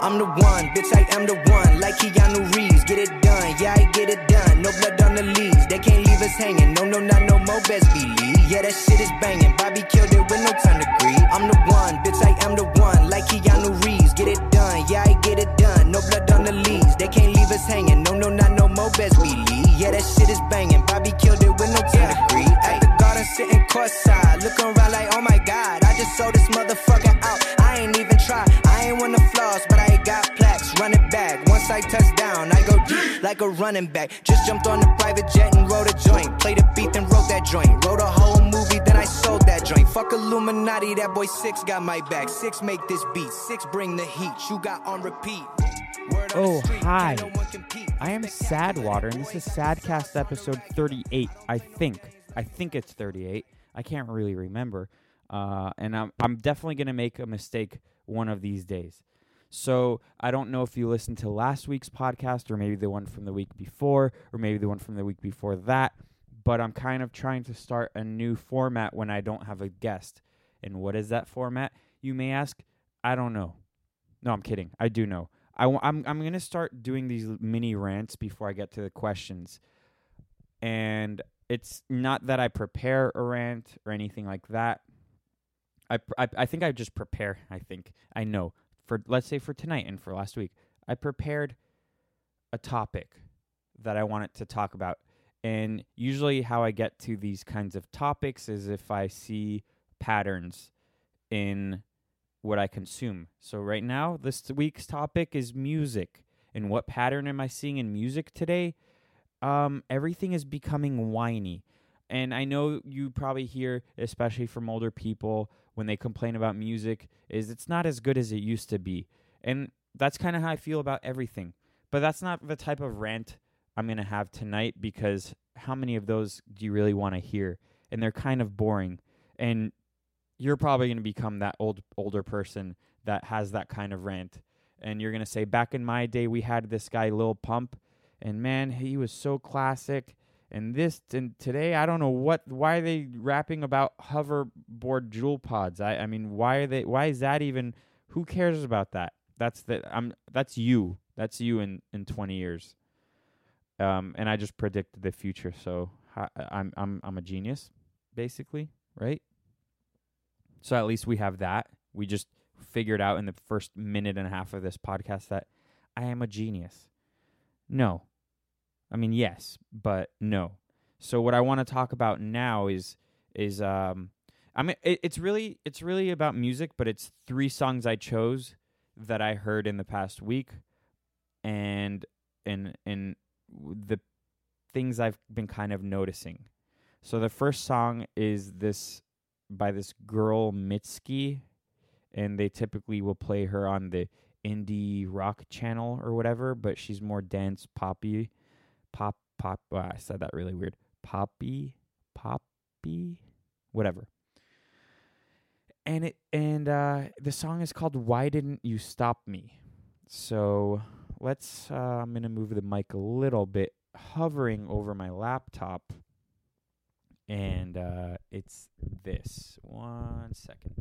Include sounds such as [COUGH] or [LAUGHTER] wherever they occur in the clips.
I'm the one, bitch, I am the one. Like Keanu Reeves, get it done, yeah, I get it done. No blood on the leaves, they can't leave us hanging. No, no, not no more, best believe. Yeah, that shit is banging. Bobby killed it with no time to grieve. I'm the one, bitch, I am the one. Like Keanu Reeves, get it done, yeah, I get it done. No blood on the leaves, they can't leave us hanging. No, no, not no more, best believe. Yeah, that shit is banging. Bobby killed it with no time to grieve. At the garden, sitting courtside, looking around like, like a running back. Just jumped on the private jet and wrote a joint. Played a beat, then wrote that joint. Wrote a whole movie, then I sold that joint. Fuck Illuminati, that boy Six got my back. Six make this beat, Six bring the heat. You got on repeat. Word on Oh, street, hi. no. I am Sadwater, and this is Sadcast episode 38. I think. I think it's 38. I can't really remember. Uh, and I'm, I'm definitely going to make a mistake one of these days. So I don't know if you listened to last week's podcast or maybe the one from the week before or maybe the one from the week before that. But I'm kind of trying to start a new format when I don't have a guest. And what is that format? You may ask. I don't know. No, I'm kidding. I do know. I w- I'm I'm gonna start doing these mini rants before I get to the questions, and it's not that I prepare a rant or anything like that. I pr- I, I think I just prepare. I think I know for let's say for tonight and for last week, I prepared a topic that I wanted to talk about, and usually how I get to these kinds of topics is if I see patterns in what I consume. So right now, this week's topic is music. And what pattern am I seeing in music today? Um, everything is becoming whiny. And I know you probably hear, especially from older people, when they complain about music, is it's not as good as it used to be. And that's kind of how I feel about everything. But that's not the type of rant I'm going to have tonight because how many of those do you really want to hear? And they're kind of boring. And you're probably going to become that old older person that has that kind of rant and you're going to say back in my day we had this guy Lil Pump and man he was so classic and this and today I don't know what why are they rapping about hoverboard Juul pods I I mean why are they why is that even who cares about that that's the I'm that's you that's you in in 20 years um and I just predicted the future so I, I'm I'm I'm a genius basically right so at least we have that. We just figured out in the first minute and a half of this podcast that I am a genius. No. I mean yes, but no. So what I want to talk about now is is um I mean it, it's really it's really about music, but it's three songs I chose that I heard in the past week and and and the things I've been kind of noticing. So the first song is this by this girl Mitski, and they typically will play her on the indie rock channel or whatever, but she's more dance poppy, pop pop. Well, I said that really weird. Poppy, poppy, whatever. And it and uh, the song is called "Why Didn't You Stop Me." So let's. Uh, I'm gonna move the mic a little bit, hovering over my laptop and uh, it's this. One second.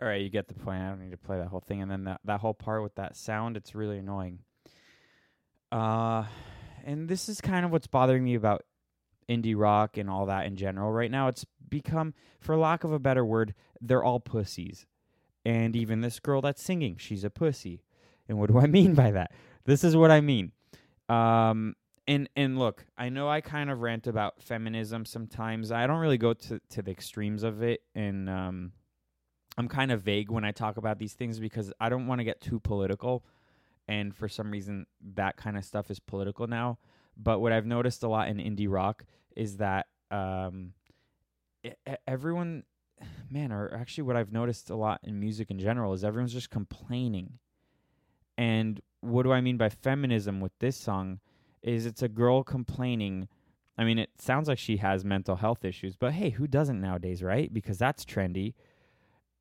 All right, you get the point. I don't need to play that whole thing, and then that that whole part with that sound, it's really annoying. Uh, and this is kind of what's bothering me about indie rock and all that in general right now. It's become, for lack of a better word, they're all pussies. And even this girl that's singing, she's a pussy. And what do I [LAUGHS] mean by that? This is what I mean. Um, and and look, I know I kind of rant about feminism sometimes. I don't really go to to the extremes of it, and um, I'm kind of vague when I talk about these things because I don't want to get too political. And for some reason, that kind of stuff is political now. But what I've noticed a lot in indie rock is that um, everyone, [SIGHS] man, or actually, what I've noticed a lot in music in general is everyone's just complaining. And what do I mean by feminism with this song? Is it's a girl complaining. I mean, it sounds like she has mental health issues, but hey, who doesn't nowadays, right? Because that's trendy.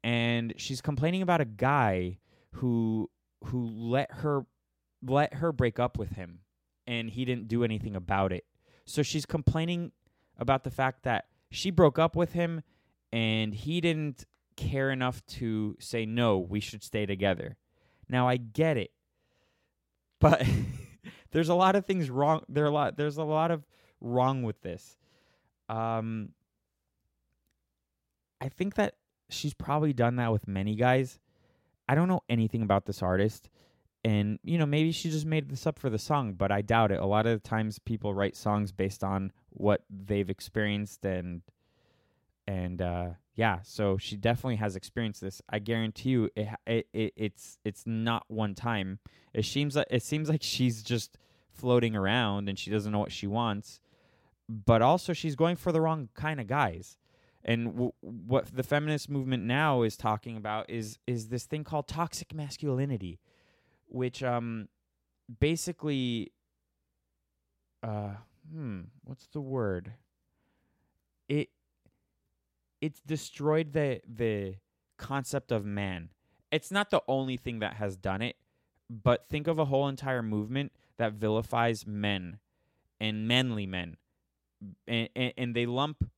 And she's complaining about a guy who who let her let her break up with him and he didn't do anything about it. So she's complaining about the fact that she broke up with him and he didn't care enough to say no, we should stay together. Now I get it. [LAUGHS] But [LAUGHS] there's a lot of things wrong there a lot there's a lot of wrong with this. Um I think that she's probably done that with many guys. I don't know anything about this artist and you know maybe she just made this up for the song but i doubt it. A lot of times people write songs based on what they've experienced and and uh yeah so she definitely has experienced this. I guarantee you it, it, it it's it's not one time. It seems like it seems like she's just floating around and she doesn't know what she wants but also she's going for the wrong kind of guys and w- what the feminist movement now is talking about is is this thing called toxic masculinity which um basically uh hmm what's the word? It it's destroyed the the concept of man. It's not the only thing that has done it but think of a whole entire movement that vilifies men and manly men. And, and, and they lump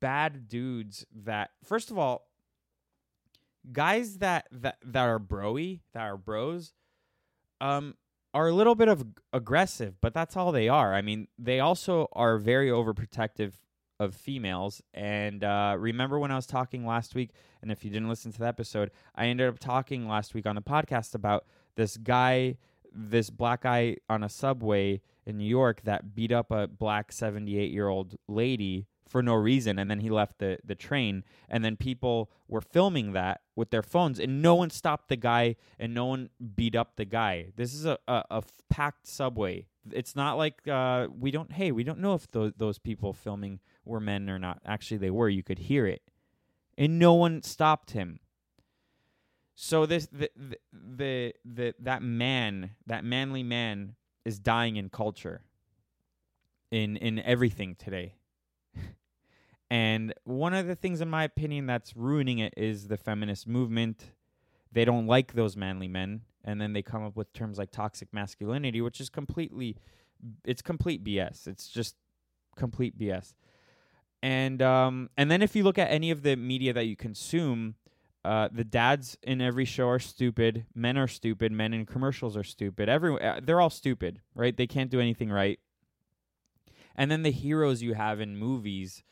bad dudes that first of all guys that that that are broy, that are bros, um, are a little bit of aggressive, but that's all they are. I mean, they also are very overprotective of females. And uh, remember when I was talking last week, and if you didn't listen to the episode, I ended up talking last week on the podcast about this guy, this black guy on a subway in New York that beat up a black 78 year old lady for no reason and then he left the the train and then people were filming that with their phones and no one stopped the guy and no one beat up the guy. This is a, a, a packed subway. It's not like uh, we don't hey we don't know if those those people filming were men or not. Actually they were. You could hear it. And no one stopped him. So this the the, the, the that man that manly man is dying in culture. In in everything today and one of the things, in my opinion, that's ruining it is the feminist movement. They don't like those manly men, and then they come up with terms like toxic masculinity, which is completely, it's complete BS. It's just complete BS. And um, and then if you look at any of the media that you consume, uh, the dads in every show are stupid. Men are stupid. Men in commercials are stupid. Every uh, they're all stupid, right? They can't do anything right. And then the heroes you have in movies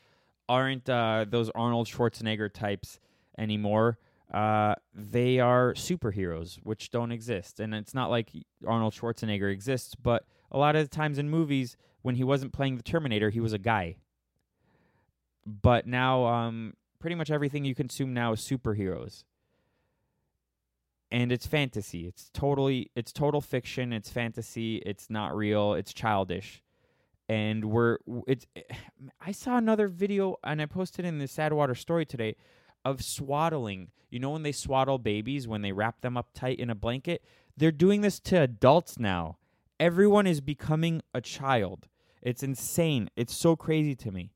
aren't uh, those Arnold Schwarzenegger types anymore. Uh, they are superheroes, which don't exist. And it's not like Arnold Schwarzenegger exists, but a lot of the times in movies, when he wasn't playing the Terminator, he was a guy. But now, um, pretty much everything you consume now is superheroes. And it's fantasy. It's totally, it's total fiction. It's fantasy. It's not real. It's childish and we're it's [SIGHS] I saw another video and I posted in the Sadwater story today of swaddling. You know when they swaddle babies when they wrap them up tight in a blanket? They're doing this to adults now. Everyone is becoming a child. It's insane. It's so crazy to me.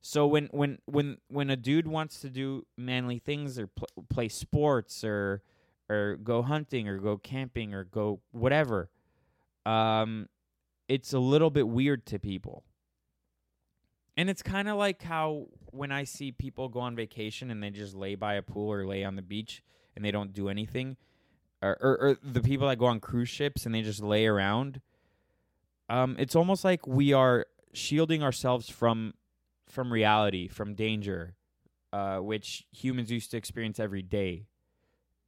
So when when when when a dude wants to do manly things or pl- play sports or or go hunting or go camping or go whatever, um, it's a little bit weird to people. And it's kind of like how when I see people go on vacation and they just lay by a pool or lay on the beach and they don't do anything, or, or, or the people that go on cruise ships and they just lay around. Um, it's almost like we are shielding ourselves from from reality, from danger, uh, which humans used to experience every day,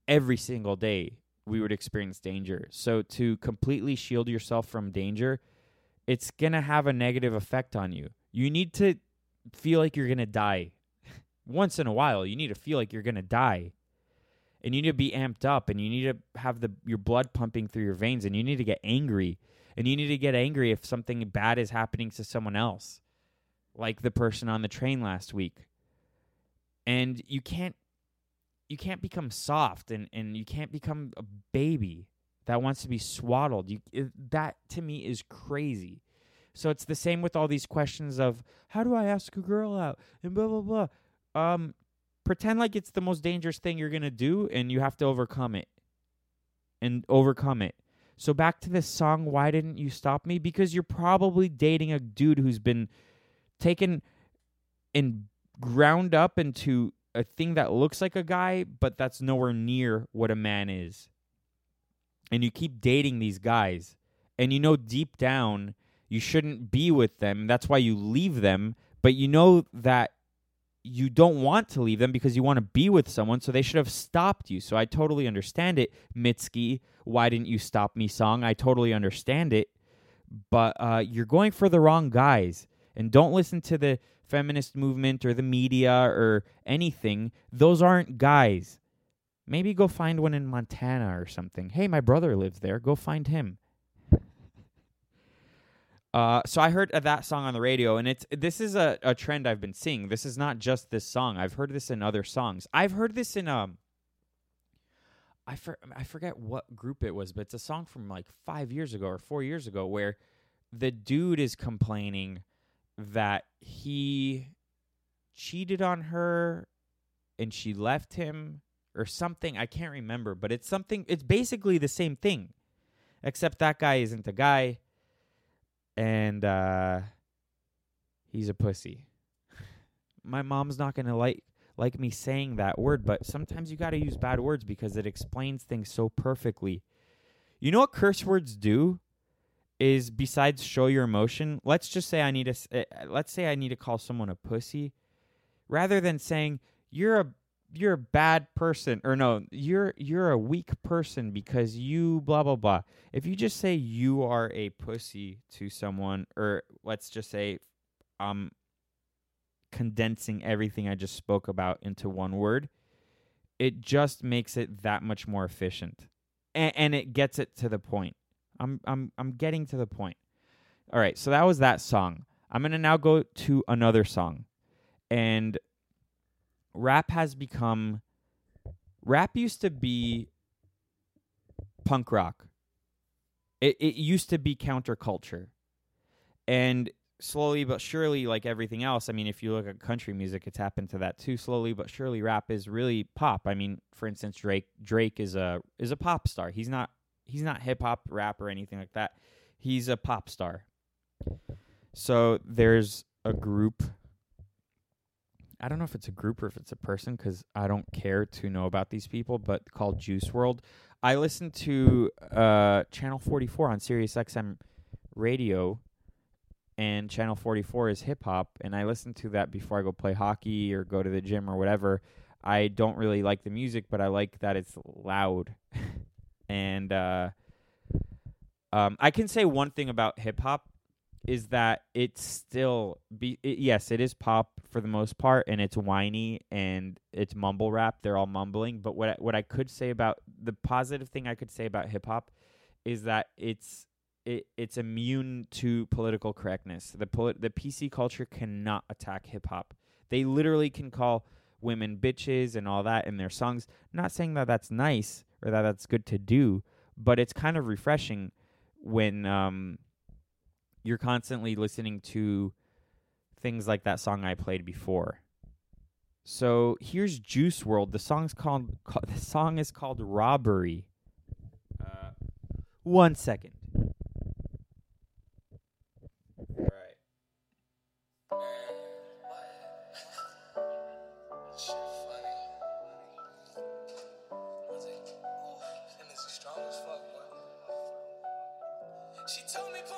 every single day we would experience danger. So to completely shield yourself from danger, it's going to have a negative effect on you. You need to feel like you're going to die. [LAUGHS] Once in a while, you need to feel like you're going to die. And you need to be amped up and you need to have the your blood pumping through your veins and you need to get angry. And you need to get angry if something bad is happening to someone else. like the person on the train last week. And you can't you can't become soft and, and you can't become a baby that wants to be swaddled. You it, that to me is crazy. So it's the same with all these questions of how do I ask a girl out and blah blah blah. Um, pretend like it's the most dangerous thing you're gonna do, and you have to overcome it. And overcome it. So back to this song, why didn't you stop me? Because you're probably dating a dude who's been taken and ground up into a thing that looks like a guy, but that's nowhere near what a man is. And you keep dating these guys, and you know deep down you shouldn't be with them. That's why you leave them, but you know that you don't want to leave them because you want to be with someone, so they should have stopped you. So I totally understand it, Mitski. Why didn't you stop me song? I totally understand it, but uh, you're going for the wrong guys. And don't listen to the feminist movement or the media or anything. Those aren't guys. Maybe go find one in Montana or something. Hey, my brother lives there. Go find him. [LAUGHS] Uh, so I heard that song on the radio, and it's this is a, a trend I've been seeing. This is not just this song. I've heard this in other songs. I've heard this in um. I for, I forget what group it was, but it's a song from like five years ago or four years ago where the dude is complaining that he cheated on her and she left him or something. I can't remember, but it's something. It's basically the same thing, except that guy isn't a guy and uh, he's a pussy. [LAUGHS] My mom's not gonna like like me saying that word, but sometimes you got to use bad words because it explains things so perfectly. You know what curse words do? Is besides show your emotion. Let's just say I need to. Uh, let's say I need to call someone a pussy, rather than saying you're a you're a bad person or no you're you're a weak person because you blah blah blah. If you just say you are a pussy to someone or let's just say um condensing everything i just spoke about into one word it just makes it that much more efficient. And, and it gets it to the point. I'm i'm i'm getting to the point. All right so that was that song. I'm going to now go to another song. And rap has become rap used to be punk rock. It it used to be counterculture. And slowly but surely like everything else, I mean if you look at country music it's happened to that too. Slowly but surely rap is really pop. I mean, for instance, Drake Drake is a is a pop star. He's not he's not hip hop rap or anything like that. He's a pop star. So there's a group I don't know if it's a group or if it's a person because I don't care to know about these people, but called Juice WRLD. I listen to uh, Channel 44 on Sirius XM radio, and Channel 44 is hip hop, and I listen to that before I go play hockey or go to the gym or whatever. I don't really like the music, but I like that it's loud. [LAUGHS] and uh, um, I can say one thing about hip hop is that it's still be it, yes, it is pop for the most part, and it's whiny and it's mumble rap. They're all mumbling. But what I, what I could say about the positive thing I could say about hip hop is that it's it, it's immune to political correctness. The poli- the PC culture cannot attack hip hop. They literally can call women bitches and all that in their songs. not saying that that's nice or that that's good to do, but it's kind of refreshing when um you're constantly listening to things like that song I played before. So here's Juice WRLD. The song's called [LAUGHS] the song is called Robbery. Uh, one second. All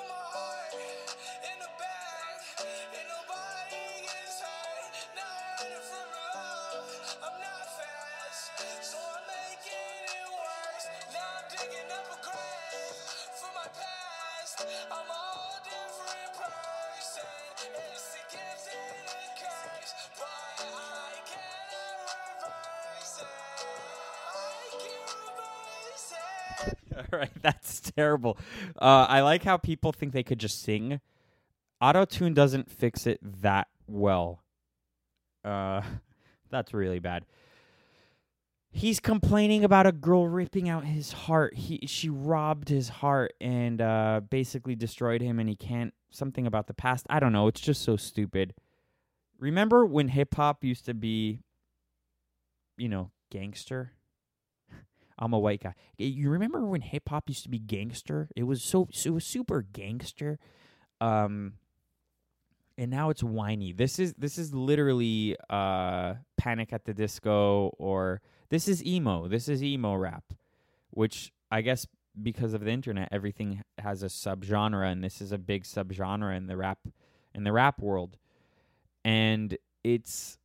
[LAUGHS] right, that's terrible. Uh, I like how people think they could just sing. Auto tune doesn't fix it that well. Uh, [LAUGHS] that's really bad. He's complaining about a girl ripping out his heart. He she robbed his heart and uh, basically destroyed him, and he can't something about the past. I don't know. It's just so stupid. Remember when hip hop used to be, you know, gangster? I'm a white guy. You remember when hip hop used to be gangster? It was so it was super gangster. Um and now it's whiny. This is this is literally uh Panic at the Disco or this is emo. This is emo rap, which I guess because of the internet everything has a subgenre and this is a big subgenre in the rap in the rap world. And it's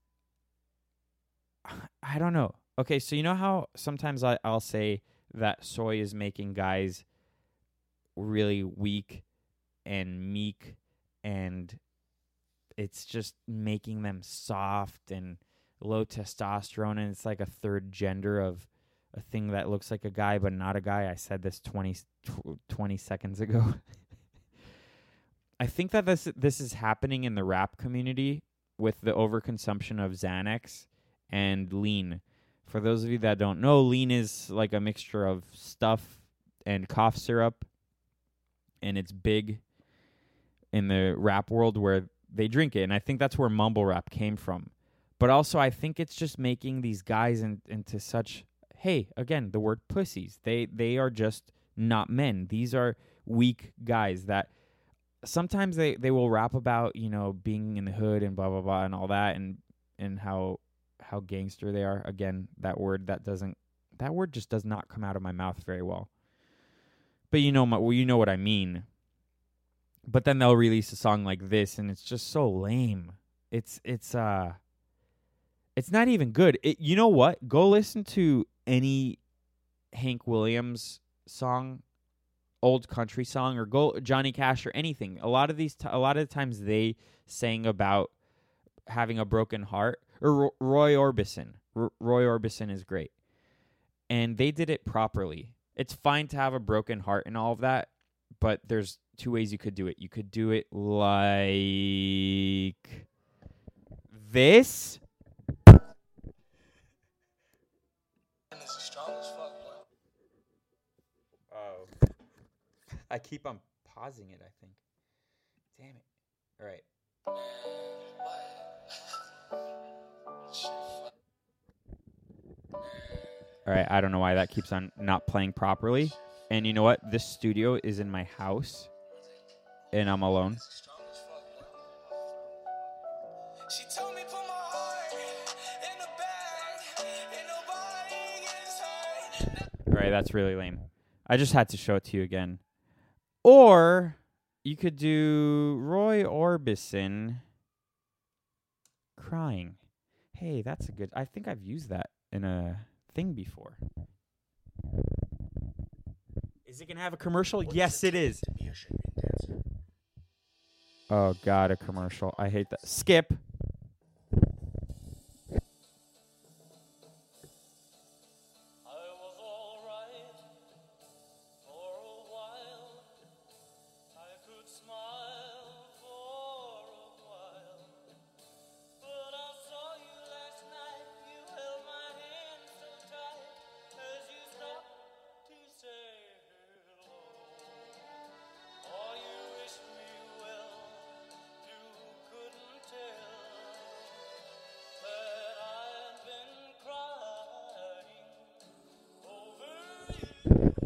[SIGHS] I don't know. Okay, so you know how sometimes I, I'll say that soy is making guys really weak and meek and it's just making them soft and low testosterone and it's like a third gender of a thing that looks like a guy but not a guy. I said this 20, 20 seconds ago. [LAUGHS] I think that this this is happening in the rap community with the overconsumption of Xanax and lean for those of you that don't know, lean is like a mixture of stuff and cough syrup, and it's big in the rap world where they drink it, and I think that's where mumble rap came from. But also, I think it's just making these guys in, into such hey, again, the word pussies. They they are just not men. These are weak guys that sometimes they they will rap about you know being in the hood and blah blah blah and all that and and how how gangster they are. Again, that word that doesn't that word just does not come out of my mouth very well. But you know my, well, you know what I mean. But then they'll release a song like this and it's just so lame. It's it's uh it's not even good. It, you know what? Go listen to any Hank Williams song, old country song or go Johnny Cash or anything. A lot of these t- a lot of the times they sang about having a broken heart or Roy Orbison. R- Roy Orbison is great, and they did it properly. It's fine to have a broken heart and all of that, but there's two ways you could do it. You could do it like this. Oh, I keep on pausing it. I think. Damn it! All right. All right, I don't know why that keeps on not playing properly. And you know what? This studio is in my house, and I'm alone. All right, that's really lame. I just had to show it to you again. Or you could do Roy Orbison crying. Hey, that's a good. I think I've used that in a thing before. Is it gonna have a commercial? What yes, it is. Oh god, a commercial. I hate that. Skip.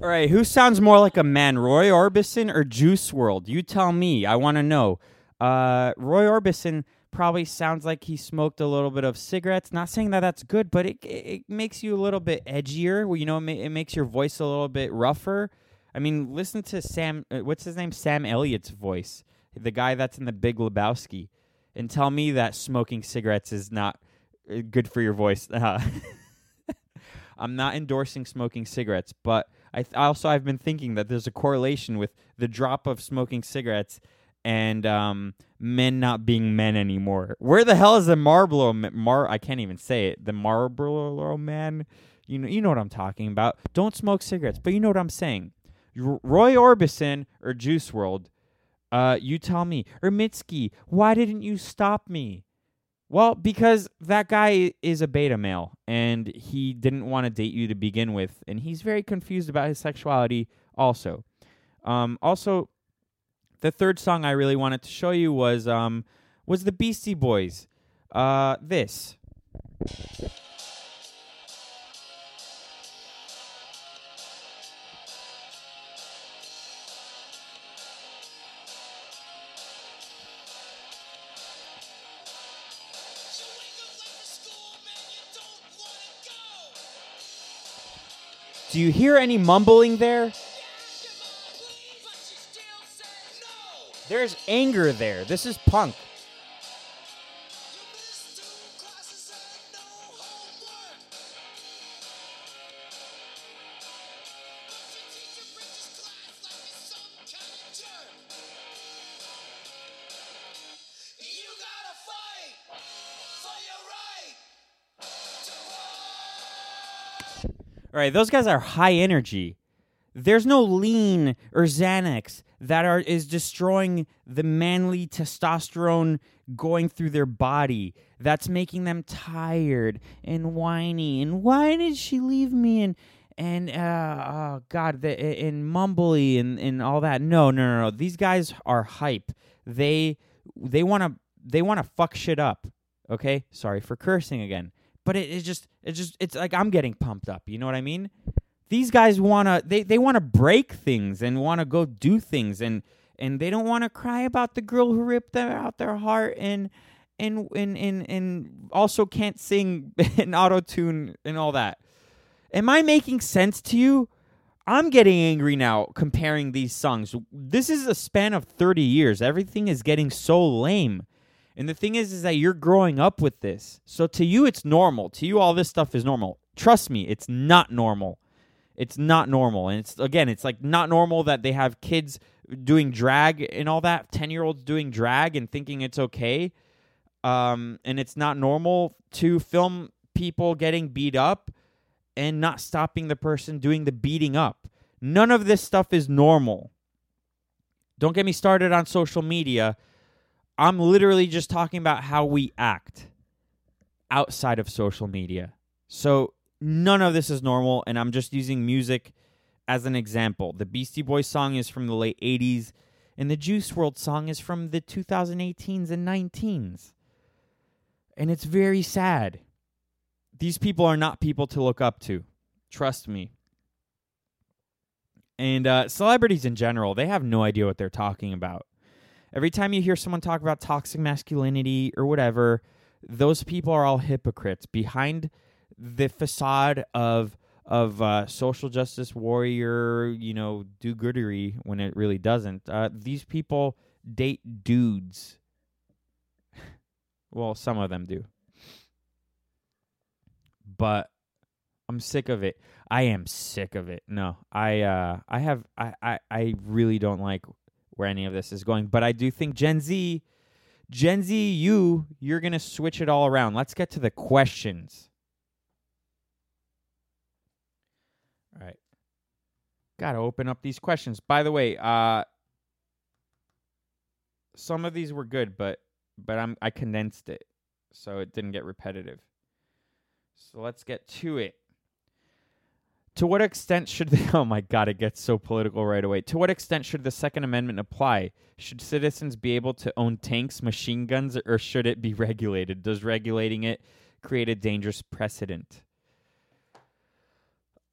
All right, who sounds more like a man, Roy Orbison or Juice WRLD? You tell me. I want to know. Uh, Roy Orbison probably sounds like he smoked a little bit of cigarettes. Not saying that that's good, but it it makes you a little bit edgier. You know, it, makes your voice a little bit rougher. I mean, listen to Sam. Uh, what's his name? Sam Elliott's voice, the guy that's in the Big Lebowski, and tell me that smoking cigarettes is not uh, good for your voice. [LAUGHS] I'm not endorsing smoking cigarettes, but I th- also I've been thinking that there's a correlation with the drop of smoking cigarettes and um, men not being men anymore. Where the hell is the Marlboro Mar? I can't even say it. The Marlboro man. You know, you know what I'm talking about. Don't smoke cigarettes, but you know what I'm saying. Roy Orbison or Juice WRLD. Uh, you tell me, Ermitsky, why didn't you stop me? Well, because that guy is a beta male and he didn't want to date you to begin with, and he's very confused about his sexuality also. Um, also, the third song I really wanted to show you was um, was the Beastie Boys. Uh, this. Do you hear any mumbling there? There's anger there. This is punk. Right, those guys are high energy. There's no lean or Xanax that are is destroying the manly testosterone going through their body. That's making them tired and whiny. And why did she leave me? And and uh, oh god, the, and mumbly and and all that. No, no, no, no. These guys are hype. They they want to they want to fuck shit up. Okay, sorry for cursing again but it, it's just it's just it's like I'm getting pumped up. You know what I mean? These guys wanna they they want to break things and want to go do things and and they don't want to cry about the girl who ripped them out their heart and and and and and also can't sing [LAUGHS] in auto tune and all that. Am I making sense to you? I'm getting angry now comparing these songs. This is a span of 30 years. Everything is getting so lame. And the thing is, is that you're growing up with this. So to you, it's normal. To you, all this stuff is normal. Trust me, it's not normal. It's not normal. And it's, again, it's like not normal that they have kids doing drag and all that, 10 year olds doing drag and thinking it's okay. Um, and it's not normal to film people getting beat up and not stopping the person doing the beating up. None of this stuff is normal. Don't get me started on social media I'm literally just talking about how we act outside of social media. So none of this is normal, and I'm just using music as an example. The Beastie Boys song is from the late 80s, and the Juice WRLD song is from the 2018s and 19s. And it's very sad. These people are not people to look up to. Trust me. And uh, celebrities in general, they have no idea what they're talking about. Every time you hear someone talk about toxic masculinity or whatever, those people are all hypocrites. Behind the facade of of uh, social justice warrior, you know, do goodery when it really doesn't. Uh, these people date dudes. [LAUGHS] well, some of them do. But I'm sick of it. I am sick of it. No, I uh, I have I, I I really don't like where any of this is going. But I do think Gen Z, Gen Z, you, you're going to switch it all around. Let's get to the questions. All right. Got to open up these questions. By the way, uh, some of these were good, but but I'm I condensed it so it didn't get repetitive. So let's get to it to what extent should the [LAUGHS] oh my god it gets so political right away. To what extent should the second amendment apply? Should citizens be able to own tanks machine guns or should it be [LAUGHS] regulated? Does regulating it create a dangerous precedent?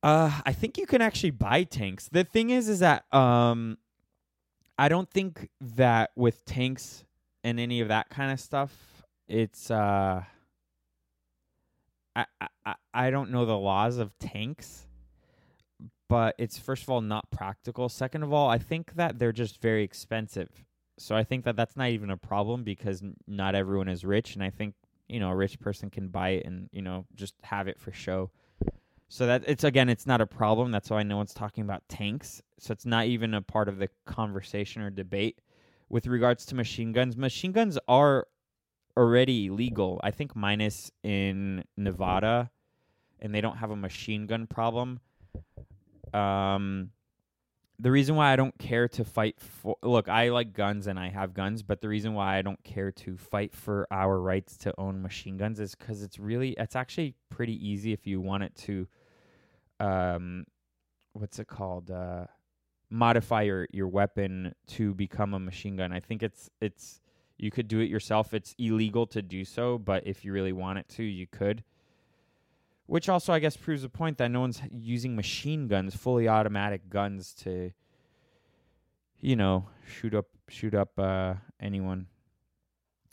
Uh i think you can actually buy tanks. The thing is is that um i don't think that with tanks and any of that kind of stuff it's uh I, I I don't know the laws of tanks but it's first of all not practical. Second of all, I think that they're just very expensive. So I think that that's not even a problem because n- not everyone is rich, and I think you know a rich person can buy it and you know just have it for show. So that it's again, it's not a problem. That's why no one's talking about tanks. So it's not even a part of the conversation or debate with regards to machine guns. Machine guns are already legal. I think minus in Nevada, and they don't have a machine gun problem um, the reason why I don't care to fight for look, I like guns and I have guns, but the reason why I don't care to fight for our rights to own machine guns is cuz it's really it's actually pretty easy if you want it to um what's it called? Uh modify your your weapon to become a machine gun. I think it's it's you could do it yourself. It's illegal to do so, but if you really want it to, you could. Which also, I guess, proves the point that no one's using machine guns, fully automatic guns, to, you know, shoot up shoot up uh, anyone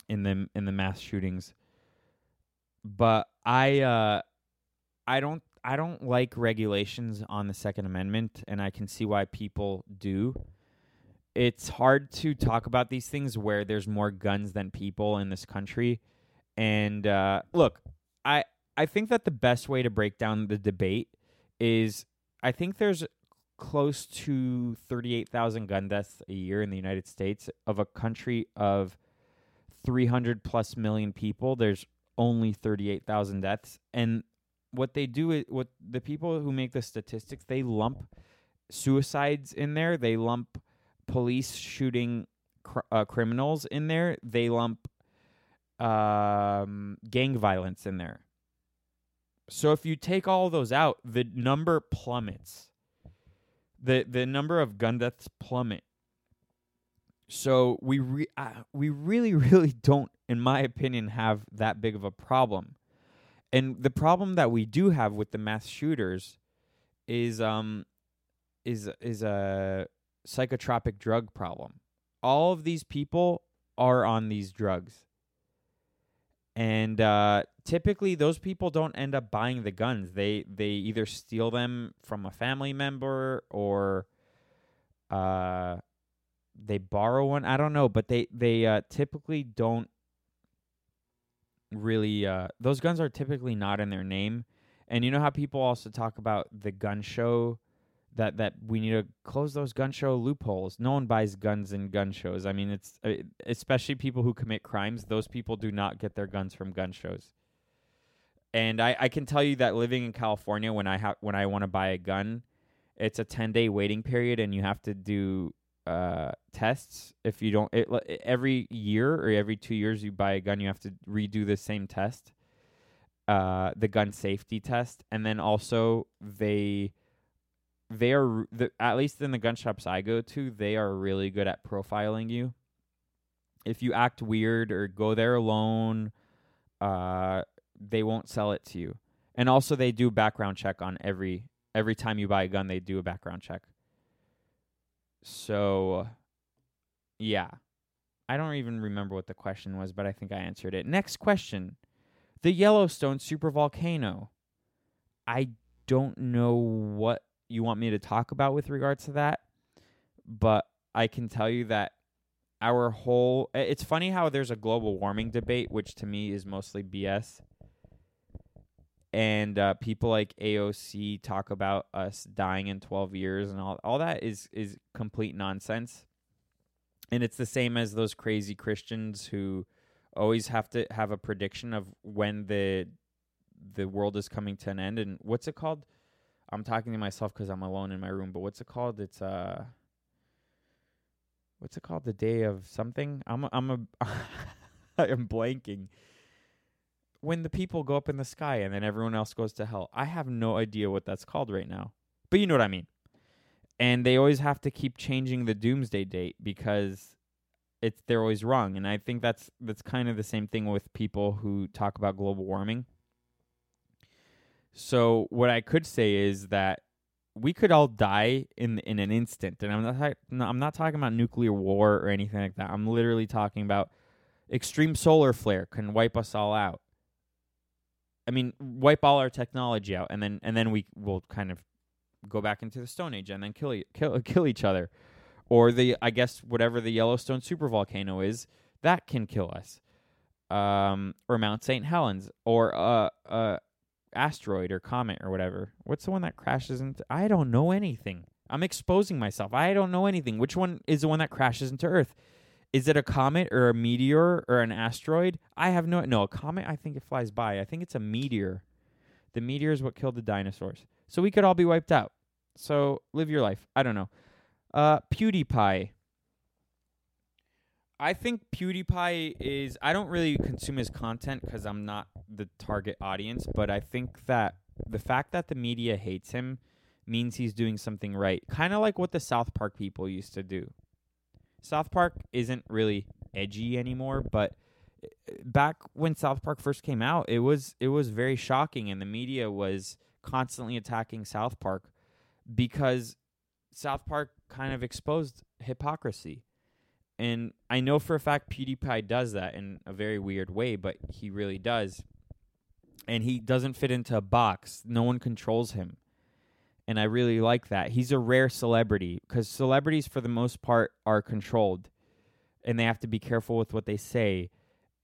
in the in the mass shootings. But I uh, I don't I don't like regulations on the Second Amendment, and I can see why people do. It's hard to talk about these things where there's more guns than people in this country. And uh, look, I I think that the best way to break down the debate is I think there's close to 38,000 gun deaths a year in the United States of a country of 300 plus million people. There's only 38,000 deaths and what they do is what the people who make the statistics they lump suicides in there, they lump police shooting cr- uh, criminals in there, they lump um, gang violence in there. So if you take all those out, the number plummets. The the number of gun deaths plummet. So we re- uh, we really [LAUGHS] really don't in my opinion have that big of a problem. And the problem that we do have with the mass shooters is um is is a psychotropic drug problem. All of these people are on these drugs and uh, typically those people don't end up buying the guns. They they either steal them from a family member or uh, they borrow one. I don't know, but they they uh, typically don't really. Uh, those guns are typically not in their name. And you know how people also talk about the gun show that that we need to close those gun show loopholes. No one buys guns in gun shows. I mean, it's uh, especially people who commit crimes. Those people do not get their guns from gun shows. And I, I can tell you that living in California, when I have when I want to buy a gun, it's a ten day waiting period, and you have to do uh, tests. If you don't, it, every year or every two years you buy a gun, you have to redo the same test, uh, the gun safety test, and then also they they are the, at least in the gun shops I go to, they are really good at profiling you. If you act weird or go there alone, uh, they won't sell it to you. And also, they do background check on every every time you buy a gun. They do a background check. So, yeah, I don't even remember what the question was, but I think I answered it. Next question: the Yellowstone supervolcano. I don't know what you want me to talk about with regards to that, but I can tell you that our whole it's funny how there's a global warming debate which to me is mostly BS. And uh, people like AOC talk about us dying in 12 years and all all that is is complete nonsense. And it's the same as those crazy Christians who always have to have a prediction of when the the world is coming to an end and what's it called? I'm talking to myself because I'm alone in my room. But what's it called? It's uh, what's it called? The day of something. I'm a, I'm a [LAUGHS] I'm blanking. When the people go up in the sky and then everyone else goes to hell. I have no idea what that's called right now. But you know what I mean. And they always have to keep changing the doomsday date because it's they're always wrong. And I think that's that's kind of the same thing with people who talk about global warming so what I could say is that we could all die in in an instant, and I'm not I'm not talking about nuclear war or anything like that. I'm literally talking about extreme solar flare can wipe us all out. I mean, wipe all our technology out, and then and then we will kind of go back into the Stone Age and then kill kill kill each other, or the I guess whatever the Yellowstone supervolcano is that can kill us, um, or Mount St. Helens, or uh uh asteroid or comet or whatever. What's the one that crashes into? I don't know anything. I'm exposing myself. I don't know anything. Which one is the one that crashes into Earth? Is it a comet or a meteor or an asteroid? I have no no, a comet I think it flies by. I think it's a meteor. The meteor is what killed the dinosaurs. So we could all be wiped out. So live your life. I don't know. Uh, PewDiePie. I think PewDiePie is. I don't really consume his content because I'm not the target audience, but I think that the fact that the media hates him means he's doing something right. Kind of like what the South Park people used to do. South Park isn't really edgy anymore, but uh, back when South Park first came out, it was it was very shocking and the media was constantly attacking South Park because South Park kind of exposed hypocrisy. And I know for a fact PewDiePie does that in a very weird way, but he really does. And he doesn't fit into a box. No one controls him. And I really like that. He's a rare celebrity because celebrities, for the most part, are controlled and they have to be careful with what they say,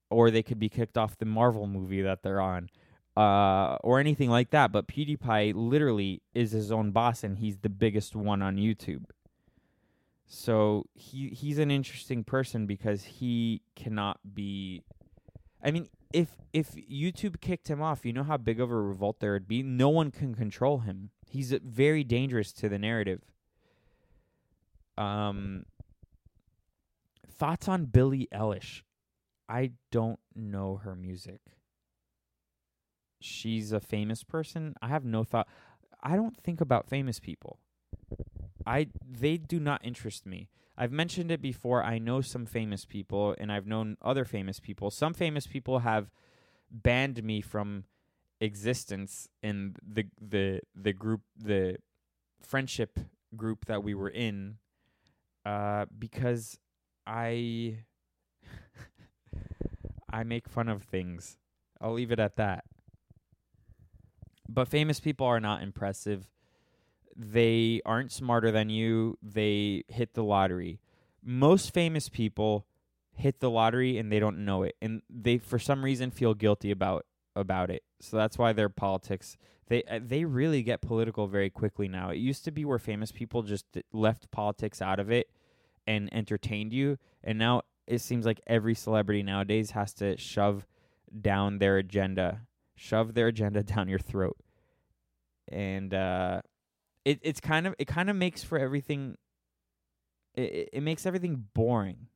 or they could be kicked off the Marvel movie that they're on uh, or anything like that. But PewDiePie literally is his own boss, and he's the biggest one on YouTube. So he he's an interesting person because he cannot be. I mean, if if YouTube kicked him off, you know how big of a revolt there would be. No one can control him. He's very dangerous to the narrative. Um. Thoughts on Billie Eilish? I don't know her music she's a famous person. I have no thought. I don't think about famous people. I they do not interest me. I've mentioned it before. I know some famous people and I've known other famous people. Some famous people have banned me from existence in the the the group the friendship group that we were in uh because I [LAUGHS] I make fun of things. I'll leave it at that. But famous people are not impressive. They aren't smarter than you. They hit the lottery. Most famous people hit the lottery and they don't know it, and they for some reason feel guilty about about it. So that's why their politics they uh, they really get political very quickly now. It used to be where famous people just left politics out of it and entertained you, and now it seems like every celebrity nowadays has to shove down their agenda shove their agenda [LAUGHS] down your throat. And uh, it it's kind of it kind of makes for everything. It it makes everything boring.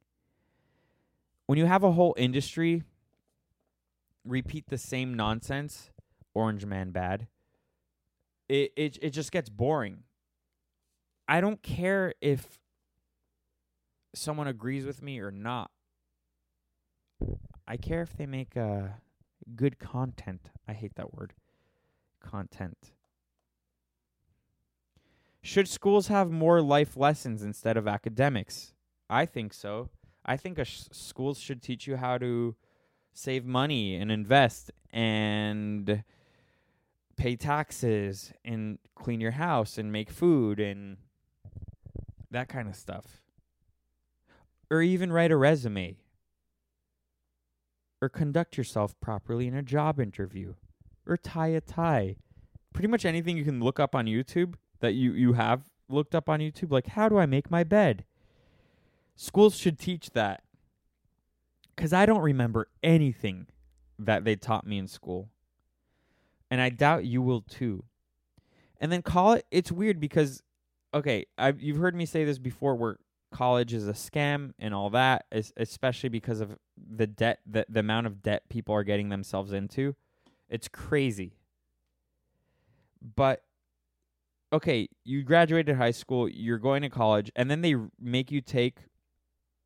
When you have a whole industry repeat the same nonsense, Orange Man bad. It it it just gets boring. I don't care if someone agrees with me or not. I care if they make a good content. I hate that word. Content. Should schools have more life lessons instead of academics? I think so. I think sh- schools should teach you how to save money and invest and pay taxes and clean your house and make food and that kind of stuff. Or even write a resume or conduct yourself properly in a job interview or tie a tie. Pretty much anything you can look up on YouTube that you, you have looked up on YouTube, like how do I make my bed? Schools should teach that. Because I don't remember anything that they taught me in school. And I doubt you will too. And then call it, it's weird because, okay, I've, you've heard me say this before where college is a scam and all that, especially because of the debt, the, the amount of debt people are getting themselves into. It's crazy. But okay, you graduated high school, you're going to college, and then they make you take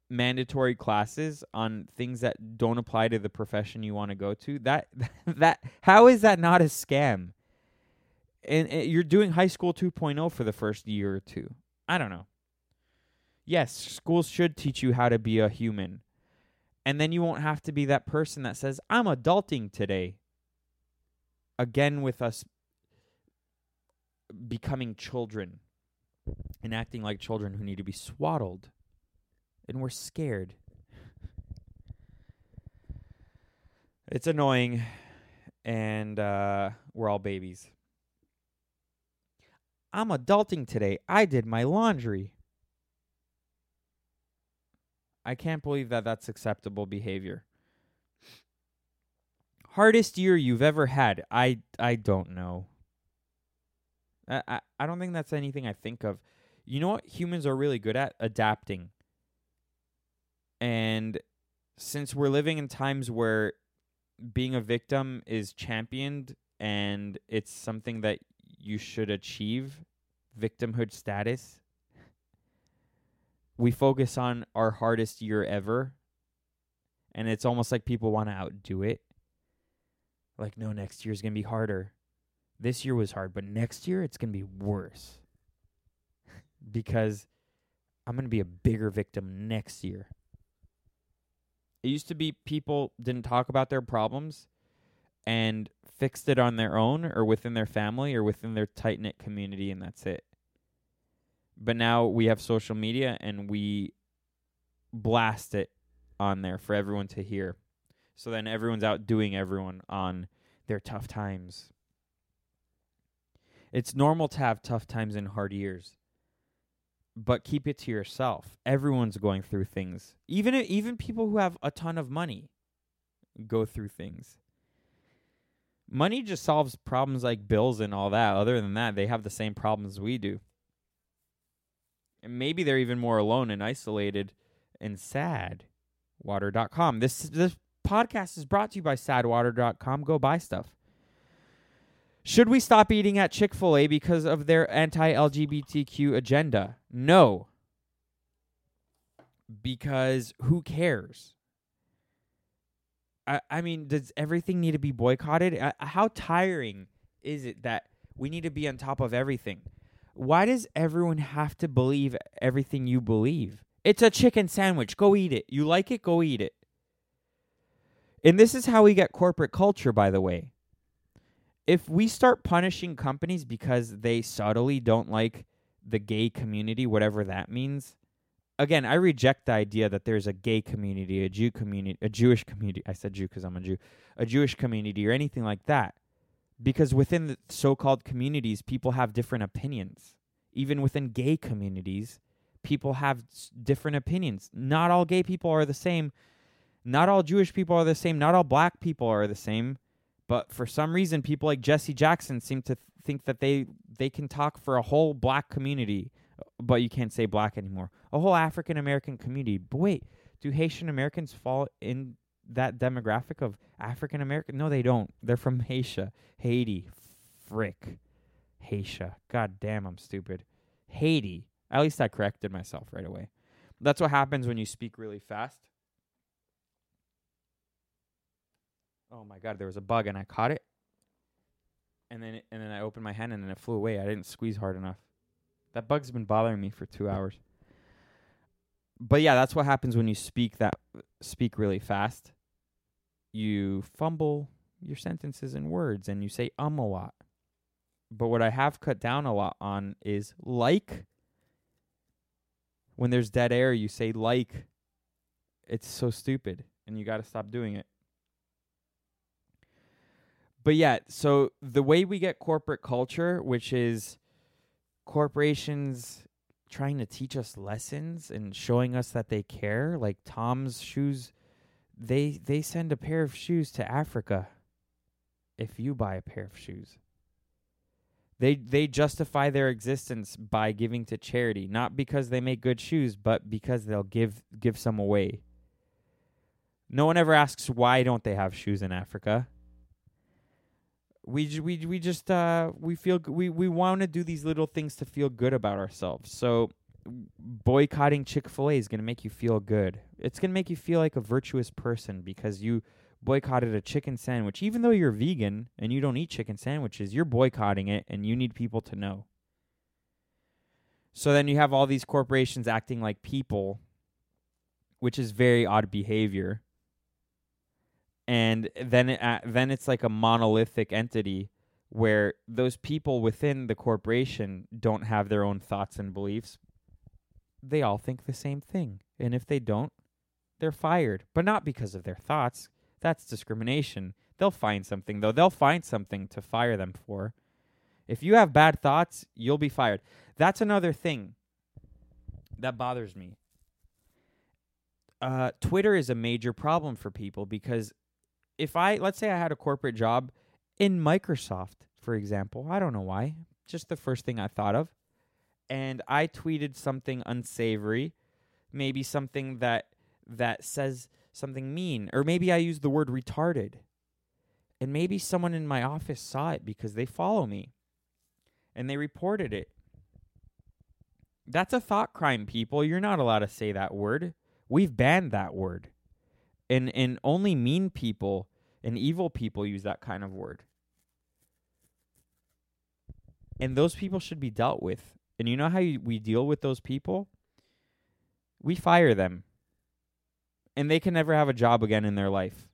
mandatory classes on things that don't apply to the profession you want to go to. That [LAUGHS] that how is that not a scam? And, and you're doing high school 2.0 for the first year or two. I don't know yes, schools should teach you how to be a human. And then you won't have to be that person that says, I'm adulting today. Again, with us becoming children and acting like children who need to be swaddled. And we're scared. It's annoying. And uh, we're all babies. I'm adulting today. I did my laundry. I can't believe that that's acceptable behavior. Hardest year you've ever had? I I don't know. I I, I don't think that's anything I think of. You know what humans are really good at? Adapting. And since we're living in times where being a victim is championed and it's something that you should achieve victimhood status, we focus on our hardest year ever. And it's almost like people want to outdo it. Like, no, next year's going to be harder. This year was hard, but next year it's going to be worse. [LAUGHS] because I'm going to be a bigger victim next year. It used to be people didn't talk about their problems and fixed it on their own or within their family or within their tight knit community, and that's it. But now we have social media and we blast it on there for everyone to hear. So then everyone's out doing everyone on their tough times. It's normal to have tough times and hard years. But keep it to yourself. Everyone's going through things. Even even people who have a ton of money go through things. Money just solves problems like bills and all that. Other than that, they have the same problems we do. And maybe they're even more alone and isolated and sad. Water.com. This this podcast is brought to you by sadwater.com. Go buy stuff. Should we stop eating at Chick fil A because of their anti LGBTQ agenda? No. Because who cares? I, I mean, does everything need to be boycotted? How tiring is it that we need to be on top of everything? Why does everyone have to believe everything you believe? It's a chicken sandwich. Go eat it. You like it? Go eat it. And this is how we get corporate culture, by the way. If we start punishing companies because they subtly don't like the gay community, whatever that means, again, I reject the idea that there's a gay community, a Jew community, a Jewish community. I said Jew because I'm a Jew, a Jewish community, or anything like that. Because within the so called communities, people have different opinions. Even within gay communities, people have different opinions. Not all gay people are the same. Not all Jewish people are the same. Not all black people are the same. But for some reason, people like Jesse Jackson seem to th- think that they they can talk for a whole black community, uh, but you can't say black anymore. A whole African American community. But wait, do Haitian Americans fall in that demographic of African American? No, they don't. They're from Haiti, Haiti, frick, Haiti. God damn, I'm stupid. Haiti. At least I corrected myself right away. That's what happens when you speak really fast. Oh my god, there was a bug and I caught it. And then it, and then I opened my hand and then it flew away. I didn't squeeze hard enough. That bug's been bothering me for 2 hours. But yeah, that's what happens when you speak that speak really fast. You fumble your sentences and words and you say um a lot. But what I have cut down a lot on is like when there's dead air, you say like. It's so stupid, and you got to stop doing it. But yeah, so the way we get corporate culture, which is corporations trying to teach us lessons and showing us that they care, like Tom's shoes, they they send a pair of shoes to Africa if you buy a pair of shoes. They they justify their existence by giving to charity, not because they make good shoes, but because they'll give give some away. No one ever asks why don't they have shoes in Africa. We we we just uh we feel we we want to do these little things to feel good about ourselves. So boycotting Chick-fil-A is going to make you feel good. It's going to make you feel like a virtuous person because you boycotted a chicken sandwich. Even though you're vegan and you don't eat chicken sandwiches, you're boycotting it and you need people to know. So then you have all these corporations acting like people, which is very odd behavior. And then it, uh, then it's like a monolithic entity where those people within the corporation don't have their own thoughts and beliefs. They all think the same thing. And if they don't, they're fired. But not because of their thoughts, that's discrimination. They'll find something, though. They'll find something to fire them for. If you have bad thoughts, you'll be fired. That's another thing that bothers me. Uh, Twitter is a major problem for people because if I, let's say I had a corporate job in Microsoft, for example, I don't know why, just the first thing I thought of, and I tweeted something unsavory, maybe something that that says something mean, or maybe I used the word retarded. And maybe someone in my office saw it because they follow me and they reported it. That's a thought crime, people. You're not allowed to say that word. We've banned that word. And and only mean people and evil people use that kind of word. And those people should be dealt with. And you know how you, we deal with those people? We fire them. And they can never have a job again in their life.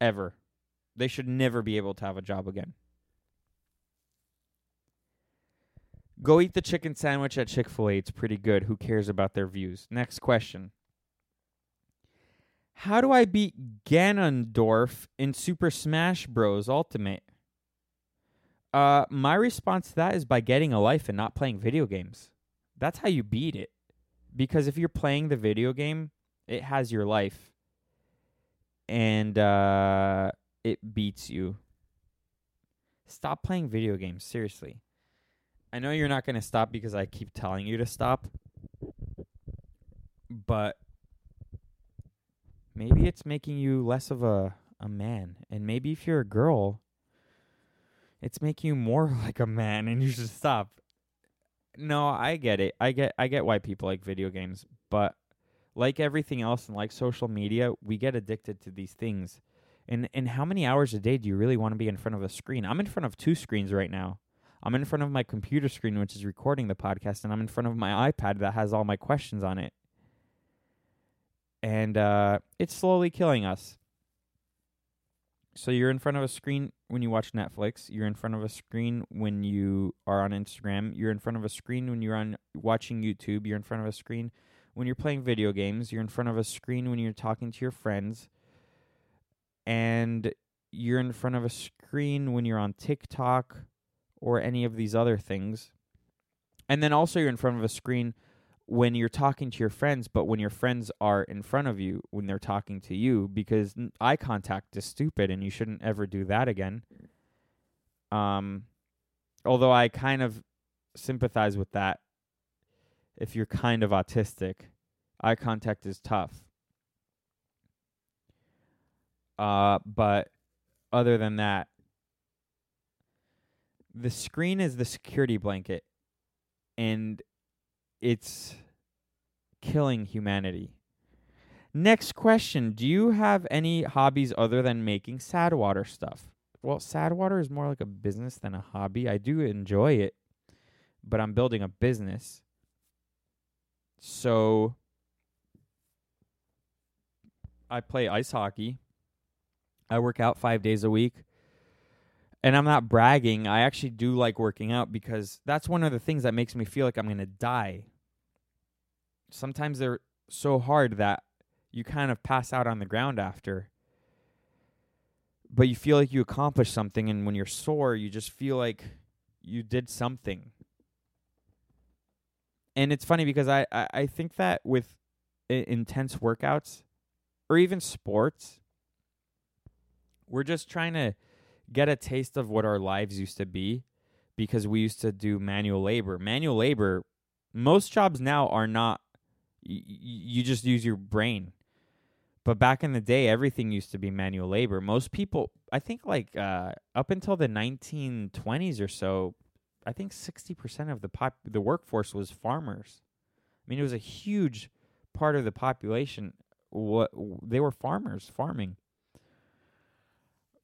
Ever. They should never be able to have a job again. Go eat the chicken sandwich at Chick fil A. It's pretty good. Who cares about their views? Next question. How do I beat Ganondorf in Super Smash Bros. Ultimate? Uh, my response to that is by getting a life and not playing video games. That's how you beat it. Because if you're playing the video game, it has your life. And uh, it beats you. Stop playing video games, seriously. I know you're not going to stop because I keep telling you to stop. But maybe it's making you less of a a man. And maybe if you're a girl, it's making you more [LAUGHS] like a man and you should stop. No, I get it. I get I get why people like video games, but like everything else and like social media, we get addicted to these things. And and how many hours a day do you really want to be in front of a screen? I'm in front of two screens right now. I'm in front of my computer screen which is recording the podcast and I'm in front of my iPad that has all my questions on it. And uh it's slowly killing us. So you're in front of a screen when you watch Netflix, you're in front of a screen when you are on Instagram, you're in front of a screen when you're on watching YouTube, you're in front of a screen when you're playing video games, you're in front of a screen when you're talking to your friends, and you're in front of a screen when you're on TikTok or any of these other things. And then also you're in front of a screen when you're talking to your friends, but when your friends are in front of you when they're talking to you, because eye contact is stupid and you shouldn't ever do that again. Um, although I kind of sympathize with that. If you're kind of autistic, eye contact is tough. Uh, but other than that, the screen is the security blanket, and it's killing humanity. Next question Do you have any hobbies other than making sad water stuff? Well, sad water is more like a business than a hobby. I do enjoy it, but I'm building a business. So I play ice hockey. I work out five days a week. And I'm not bragging. I actually do like working out because that's one of the things that makes me feel like I'm going to die. Sometimes they're so hard that you kind of pass out on the ground after. But you feel like you accomplished something. And when you're sore, you just feel like you did something. And it's funny because I, I, I think that with I- intense workouts or even sports, we're just trying to get a taste of what our lives used to be because we used to do manual labor. Manual labor, most jobs now are not, you just use your brain. But back in the day, everything used to be manual labor. Most people, I think, like uh, up until the 1920s or so, I think 60% of the pop- the workforce was farmers. I mean, it was a huge part of the population. What they were farmers, farming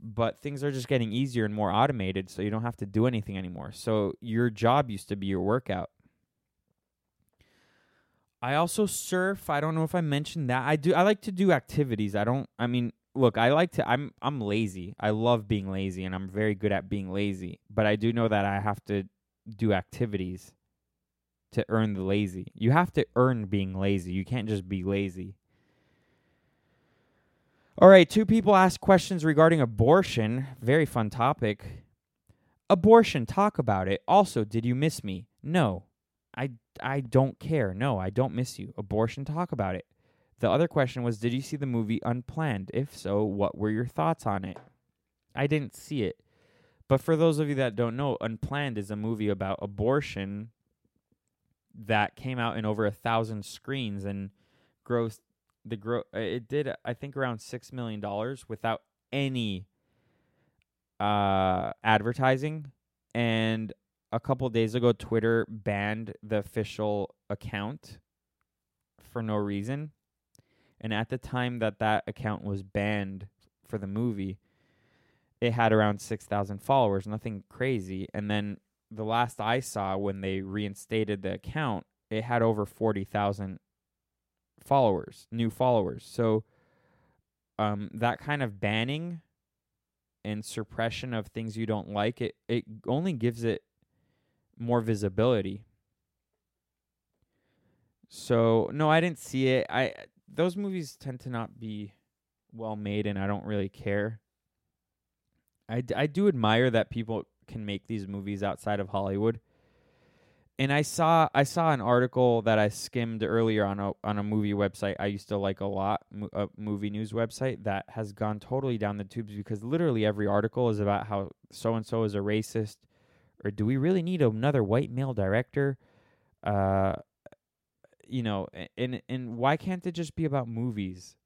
but things are just getting easier and more automated so you don't have to do anything anymore. So your job used to be your workout. I also surf. I don't know if I mentioned that. I do I like to do activities. I don't I mean, look, I like to I'm I'm lazy. I love being lazy and I'm very good at being lazy, but I do know that I have to do activities to earn the lazy. You have to earn being lazy. You can't just be lazy. All right, two people asked questions regarding abortion. Very fun topic. Abortion, talk about it. Also, did you miss me? No. I I don't care. No, I don't miss you. Abortion, talk about it. The other question was did you see the movie Unplanned? If so, what were your thoughts on it? I didn't see it. But for those of you that don't know, Unplanned is a movie about abortion that came out in over a thousand screens and grossed the gro- it did I think around six million dollars without any uh advertising and a couple days ago Twitter banned the official account for no reason and at the time that that account was banned for the movie it had around 6,000 followers nothing crazy and then the last I saw when they reinstated the account it had over 40,000 followers, new followers. So um that kind of banning and suppression of things you don't like it it only gives it more visibility. So no, I didn't see it. I those movies tend to not be well made and I don't really care. I, d- I do admire that people can make these movies outside of Hollywood. And I saw I saw an article that I skimmed earlier on a on a movie website I used to like a lot, a movie news website that has gone totally down the tubes because literally every article is about how so and so is a racist, or do we really need another white male director? Uh, you know, and and why can't it just be about movies?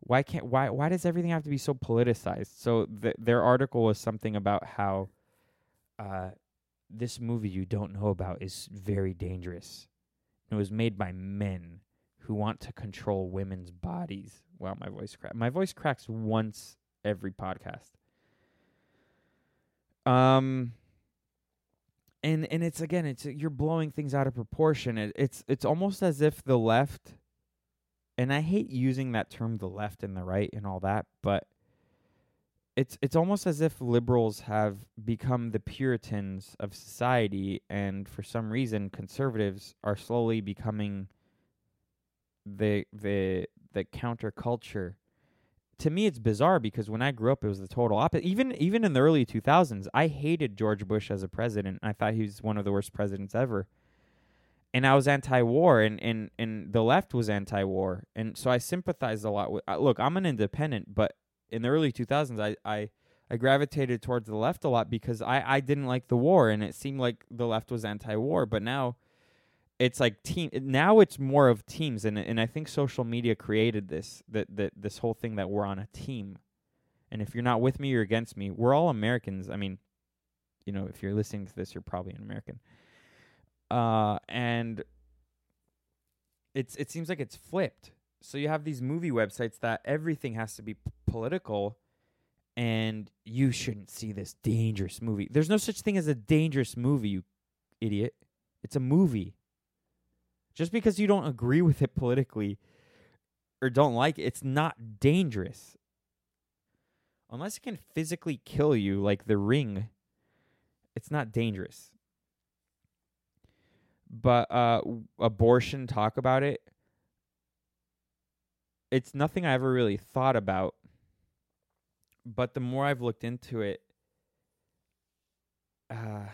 Why can't why why does everything have to be so politicized? So th- their article was something about how uh this movie you don't know about is very dangerous. It was made by men who want to control women's bodies. Wow, my voice crack. My voice cracks once every podcast. Um and and it's again it's you're blowing things out of proportion. It, it's it's almost as if the left and I hate using that term the left and the right and all that, but it's it's almost as if liberals have become the puritans of society and for some reason conservatives are slowly becoming the the the counterculture to me it's bizarre because when i grew up it was the total opposite. Even even in the early 2000s i hated george bush as a president i thought he was one of the worst presidents ever. And i was anti-war and and and the left was anti-war. And so i sympathized a lot with uh, look i'm an independent but in the early 2000s I, I I gravitated towards the left a lot because I I didn't like the war and it seemed like the left was anti-war. But now it's like team now it's more of teams and and I think social media created this that that this whole thing that we're on a team and if you're not with me you're against me we're all Americans I mean you know if you're listening to this you're probably an American uh and it's it seems like it's flipped so you have these movie websites that everything has to be p- political and you shouldn't see this dangerous movie. There's no such thing as a dangerous movie, you idiot. It's a movie. Just because you don't agree with it politically or don't like it, it's not dangerous. Unless it can physically kill you like The Ring, it's not dangerous. But uh abortion talk about it it's nothing I ever really thought about. But the more I've looked into it, uh,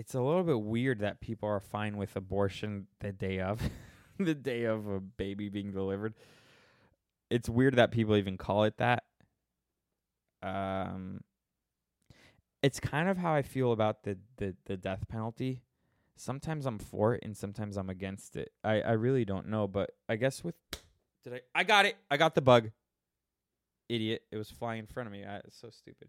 it's a little bit weird that people are fine with abortion the day of, [LAUGHS] the day of a baby being delivered. It's weird that people even call it that. Um, it's kind of how I feel about the the, the death penalty. Sometimes I'm for it and sometimes I'm against it. I, I really don't know, but I guess with did I? I got it. I got the bug. Idiot! It was flying in front of me. I, it's so stupid.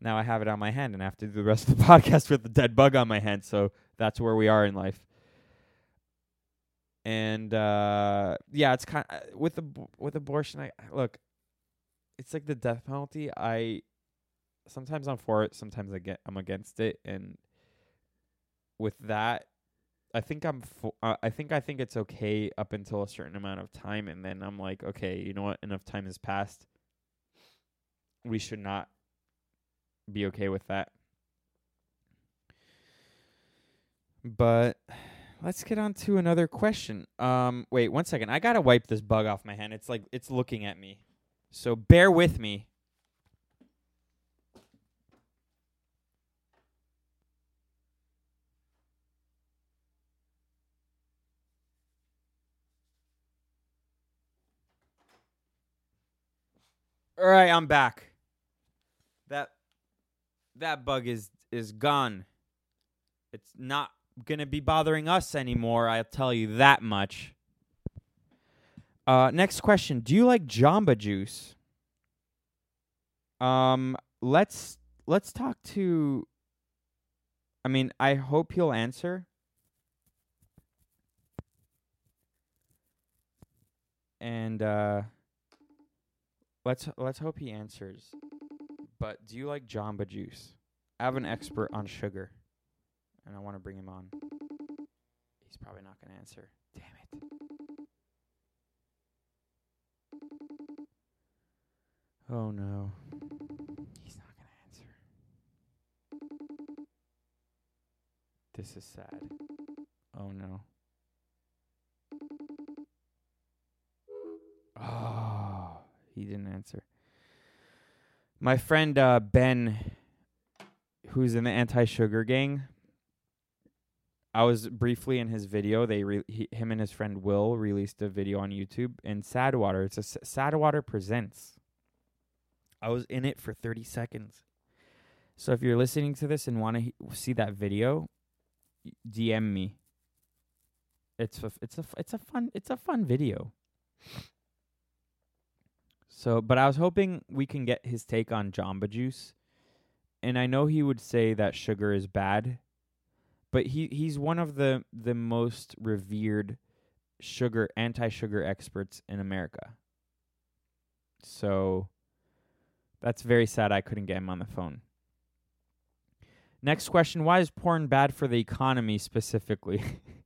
Now I have it on my hand, and I have to do the rest of the [LAUGHS] podcast with the dead bug on my hand. So that's where we are in life. And uh, yeah, it's kind of with the with abortion. I look, it's like the death penalty. I sometimes I'm for it, sometimes I get I'm against it, and with that, I think I'm. Fo- uh, I think I think it's okay up until a certain amount of time, and then I'm like, okay, you know what? Enough time has passed. We should not be okay with that. But let's get on to another question. Um, wait one second. I gotta wipe this bug off my hand. It's like it's looking at me, so bear with me. All right, I'm back. That that bug is is gone. It's not to be bothering us anymore, I'll tell you that much. Uh, next question. Do you like Jamba Juice? Um, let's let's talk to I mean, I hope he'll answer. And uh let's let's hope he answers. But do you like Jamba Juice? I have an expert on sugar, and I want to bring him on. He's probably not going to answer. Damn it. Oh no. He's not going to answer. This is sad. Oh no. Oh, he didn't answer. My friend uh, Ben, who's in the anti-sugar gang, I was briefly in his video. They re- he, him and his friend Will released a video on YouTube. And Sadwater, it's a S- Sadwater presents. I was in it for thirty seconds. So if you're listening to this and want to he- see that video, DM me. It's a, it's a f- it's a fun it's a fun video. So, but I was hoping we can get his take on Jamba Juice. And I know he would say that sugar is bad, but he he's one of the the most revered sugar anti-sugar experts in America. So that's very sad I couldn't get him on the phone. Next question, why is porn bad for the economy specifically? [LAUGHS]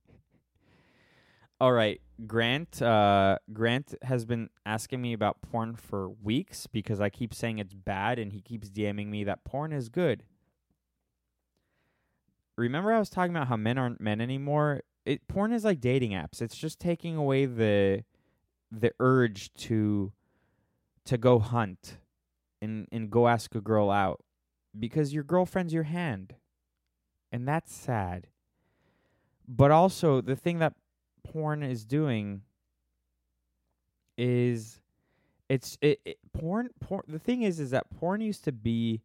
All right, Grant. Uh, Grant has been asking me about porn for weeks because I keep saying it's bad, and he keeps DMing me that porn is good. Remember, I was talking about how men aren't men anymore. It porn is like dating apps. It's just taking away the the urge to to go hunt and and go ask a girl out because your girlfriend's your hand, and that's sad. But also, the thing that porn is doing is it's it, it porn porn the thing is is that porn used to be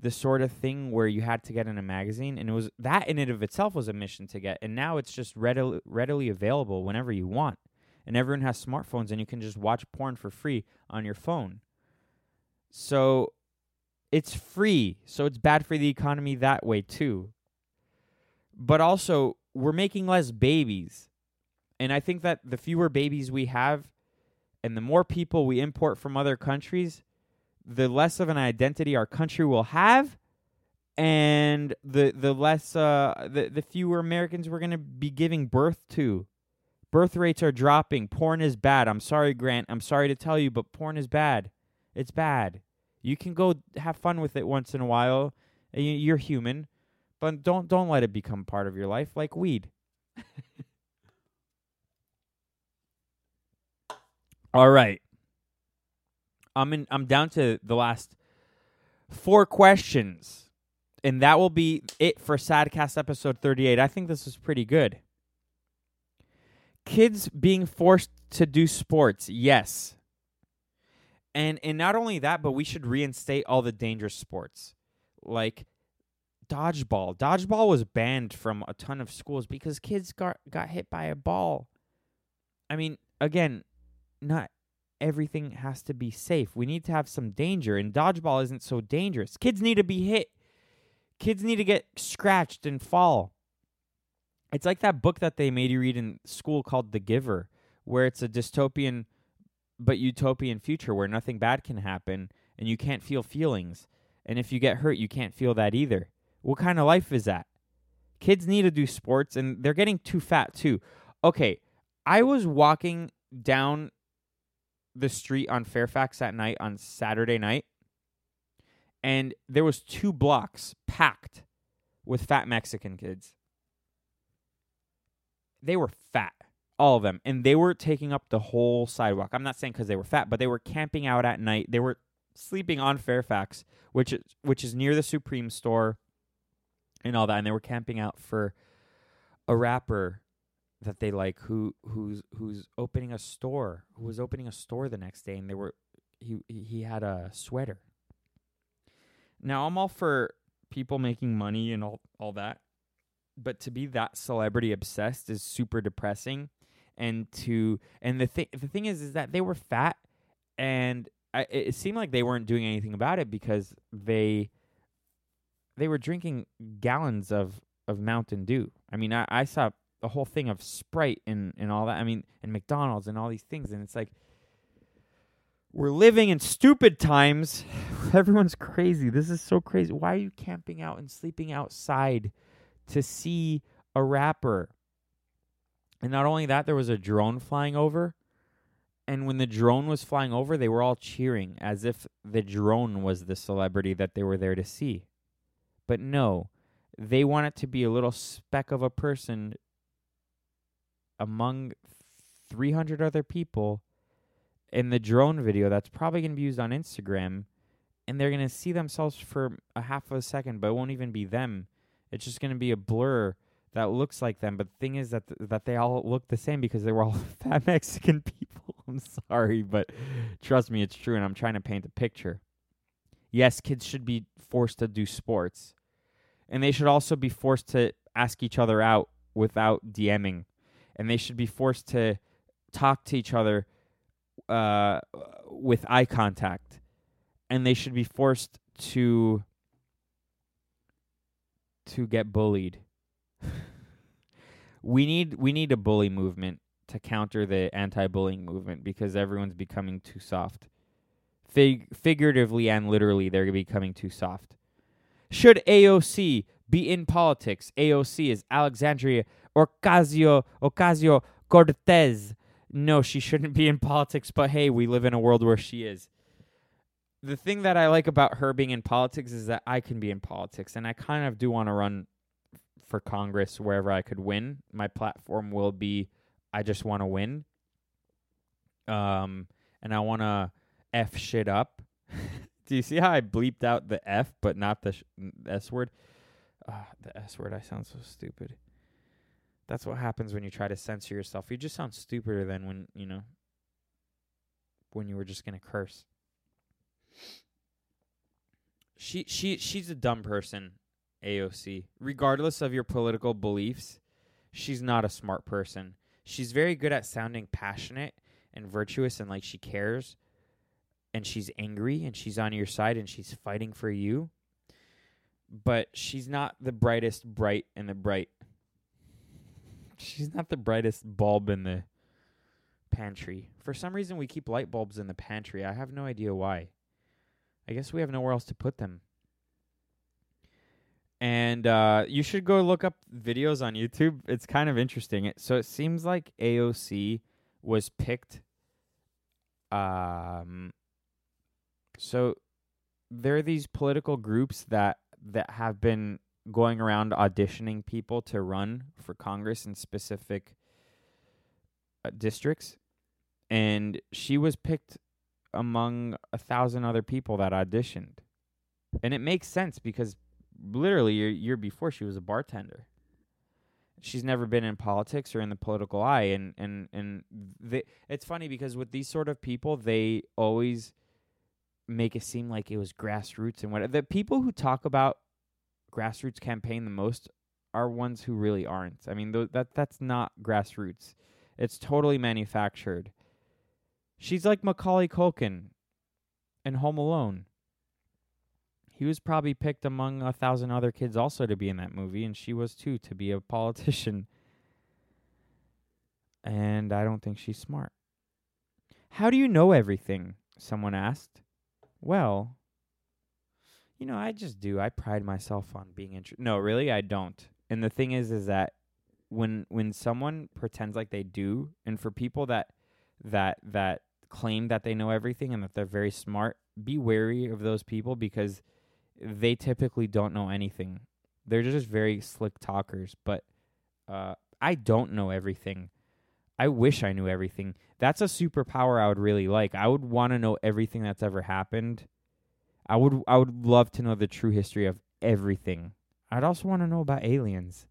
the sort of thing where you had to get in a magazine and it was that in and of itself was a mission to get and now it's just readily readily available whenever you want and everyone has smartphones and you can just watch porn for free on your phone. So it's free so it's bad for the economy that way too. But also we're making less babies and I think that the fewer babies we have and the more people we import from other countries, the less of an identity our country will have and the the less uh the, the fewer Americans we're going to be giving birth to. Birth rates are dropping. Porn is bad. I'm sorry, Grant. I'm sorry to tell you, but porn is bad. It's bad. You can go have fun with it once in a while. You're human, but don't don't let it become part of your life like weed. [LAUGHS] All right. I'm in I'm down to the last four questions. And that will be it for Sadcast episode 38. I think this is pretty good. Kids being forced to do sports. Yes. And and not only that, but we should reinstate all the dangerous sports. Like dodgeball. Dodgeball was banned from a ton of schools because kids got got hit by a ball. I mean, again, not everything has to be safe. We need to have some danger, and dodgeball isn't so dangerous. Kids need to be hit. Kids need to get scratched and fall. It's like that book that they made you read in school called The Giver, where it's a dystopian but utopian future where nothing bad can happen and you can't feel feelings. And if you get hurt, you can't feel that either. What kind of life is that? Kids need to do sports and they're getting too fat too. Okay, I was walking down the street on Fairfax at night on Saturday night, and there was two blocks packed with fat Mexican kids. They were fat, all of them, and they were taking up the whole sidewalk. I'm not saying because they were fat, but they were camping out at night. They were sleeping on Fairfax, which is which is near the Supreme store, and all that. And they were camping out for a rapper that they like who who's who's opening a store who was opening a store the next day and they were he he had a sweater now i'm all for people making money and all all that but to be that celebrity obsessed is super depressing and to and the thing the thing is is that they were fat and I, it seemed like they weren't doing anything about it because they they were drinking gallons of of Mountain Dew. I mean, I, I saw the whole thing of Sprite and and all that. I mean, and McDonald's and all these things, and it's like we're living in stupid times. [SIGHS] Everyone's crazy. This is so crazy. Why are you camping out and sleeping outside to see a rapper? And not only that, there was a drone flying over. And when the drone was flying over, they were all cheering as if the drone was the celebrity that they were there to see. But no, they want it to be a little speck of a person among 300 other people in the drone video that's probably going to be used on Instagram. And they're going to see themselves for a half of a second, but it won't even be them. It's just going to be a blur that looks like them. But the thing is that th- that they all look the same because they were all [LAUGHS] fat Mexican [LAUGHS] people. I'm sorry, but trust me, it's true. And I'm trying to paint a picture. Yes, kids should be forced to do sports, and they should also be forced to ask each other out without DMing, and they should be forced to talk to each other uh, with eye contact, and they should be forced to to get bullied. [LAUGHS] we need we need a bully movement to counter the anti-bullying movement because everyone's becoming too soft. Fig- figuratively and literally, they're becoming too soft. Should AOC be in politics? AOC is Alexandria Ocasio Ocasio Cortez. No, she shouldn't be in [LAUGHS] politics, but hey, we live in a world where she is. The thing that I like about her being in politics is that I can be in politics, and I kind of do want to run for Congress wherever I could win. My platform will be I just want to win. Um, and I want to F shit up. [LAUGHS] do you see how I bleeped out the F but not the sh- S word? Uh, the S word, I sound so stupid. That's what happens when you try to censor yourself. You just sound stupider than when, you know, when you were just going to curse. She she she's a dumb person, AOC. Regardless of your political beliefs, she's not a smart person. She's very good at sounding passionate and virtuous and like she cares and she's angry and she's on your side and she's fighting for you. But she's not the brightest bright in the bright she's not the brightest bulb in the pantry. For some reason, we keep light bulbs in the pantry. I have no idea why. I guess we have nowhere else to put them. And uh, you should go look up videos on YouTube. It's kind of interesting. It, so it seems like AOC was picked. Um, so there are these political groups that that have been going around auditioning people to run for Congress in specific uh, districts, and she was picked among a thousand other people that auditioned, and it makes sense because literally a year before she was a bartender. She's never been in politics or in the political eye, and and and they, it's funny because with these sort of people, they always make it seem like it was grassroots and what the people who talk about grassroots campaign the most are ones who really aren't. I mean, th- that that's not grassroots. It's totally manufactured. She's like Macaulay Culkin in Home Alone. He was probably picked among a thousand other kids also to be in that movie, and she was too to be a politician. And I don't think she's smart. How do you know everything? Someone asked. Well, you know, I just do. I pride myself on being interested. No, really, I don't. And the thing is, is that when when someone pretends like they do, and for people that that that claim that they know everything and that they're very smart, be wary of those people because they typically don't know anything. They're just very slick talkers. But uh, I don't know everything. I wish I knew everything. That's a superpower I would really like. I would want to know everything that's ever happened I would I would love to know the true history of everything. I'd also want to know about aliens.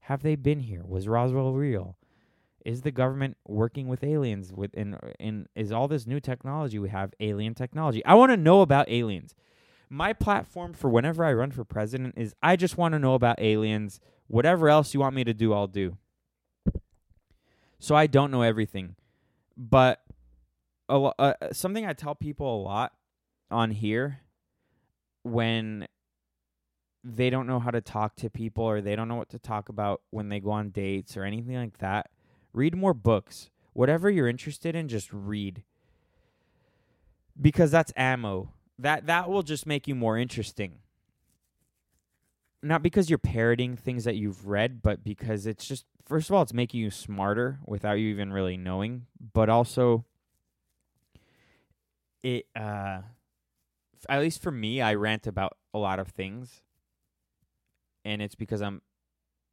Have they been here? Was Roswell real? Is the government working with aliens with in in is all this new technology we have alien technology? I want to know about aliens. My platform for whenever I run for president is I just want to know about aliens. Whatever else you want me to do, I'll do. So I don't know everything, but a uh, something I tell people a lot on here when they don't know how to talk to people or they don't know what to talk about when they go on dates or anything like that, read more books. Whatever you're interested in, just read. Because that's ammo. That that will just make you more interesting. Not because you're parroting things that you've read, but because it's just first of all it's making you smarter without you even really knowing, but also it uh at least for me, I rant about a lot of things and it's because I'm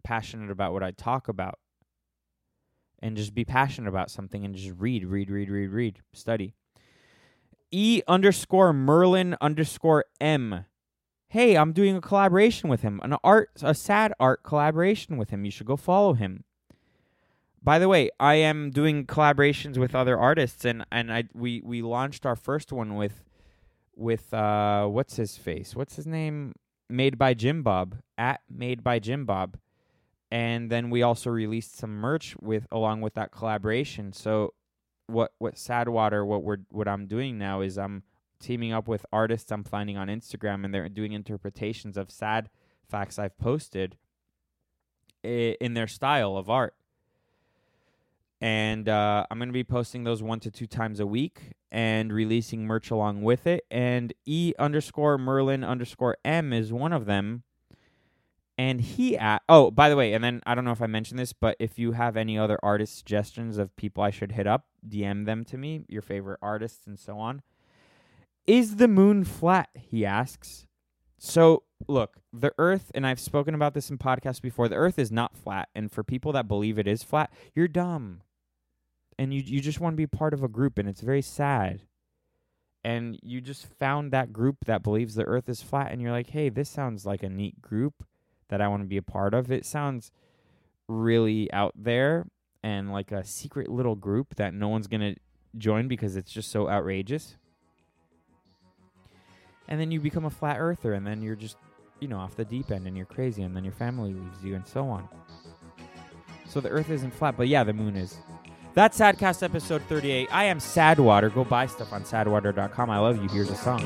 passionate about what I talk about. And just be passionate about something and just read, read, read, read, read, study. E underscore Merlin underscore M. Hey, I'm doing a collaboration with him, an art, a sad art collaboration with him. You should go follow him. By the way, I am doing collaborations with other artists, and and I we we launched our first one with with uh what's his face? What's his name? Made by Jim Bob at Made by Jim Bob, and then we also released some merch with along with that collaboration. So what what Sadwater what we're what I'm doing now is I'm teaming up with artists I'm finding on Instagram, and they're doing interpretations of sad facts I've posted in their style of art. And uh, I'm going to be posting those one to two times a week and releasing merch along with it. And E underscore Merlin underscore M is one of them. And he at oh, by the way, and then I don't know if I mentioned this, but if you have any other artist suggestions of people I should hit up, DM them to me, your favorite artists and so on. Is the moon flat? He asks. So look, the Earth, and I've spoken about this in podcasts before. The Earth is not flat, and for people that believe it is flat, you're dumb, and you you just want to be part of a group, and it's very sad. And you just found that group that believes the Earth is flat, and you're like, hey, this sounds like a neat group that I want to be a part of. It sounds really out there and like a secret little group that no one's gonna join because it's just so outrageous. And then you become a flat earther, and then you're just, you know, off the deep end, and you're crazy, and then your family leaves you, and so on. So the Earth isn't flat, but yeah, the moon is. That's Sadcast episode 38. I am Sadwater. Go buy stuff on sadwater.com. I love you. Here's a song.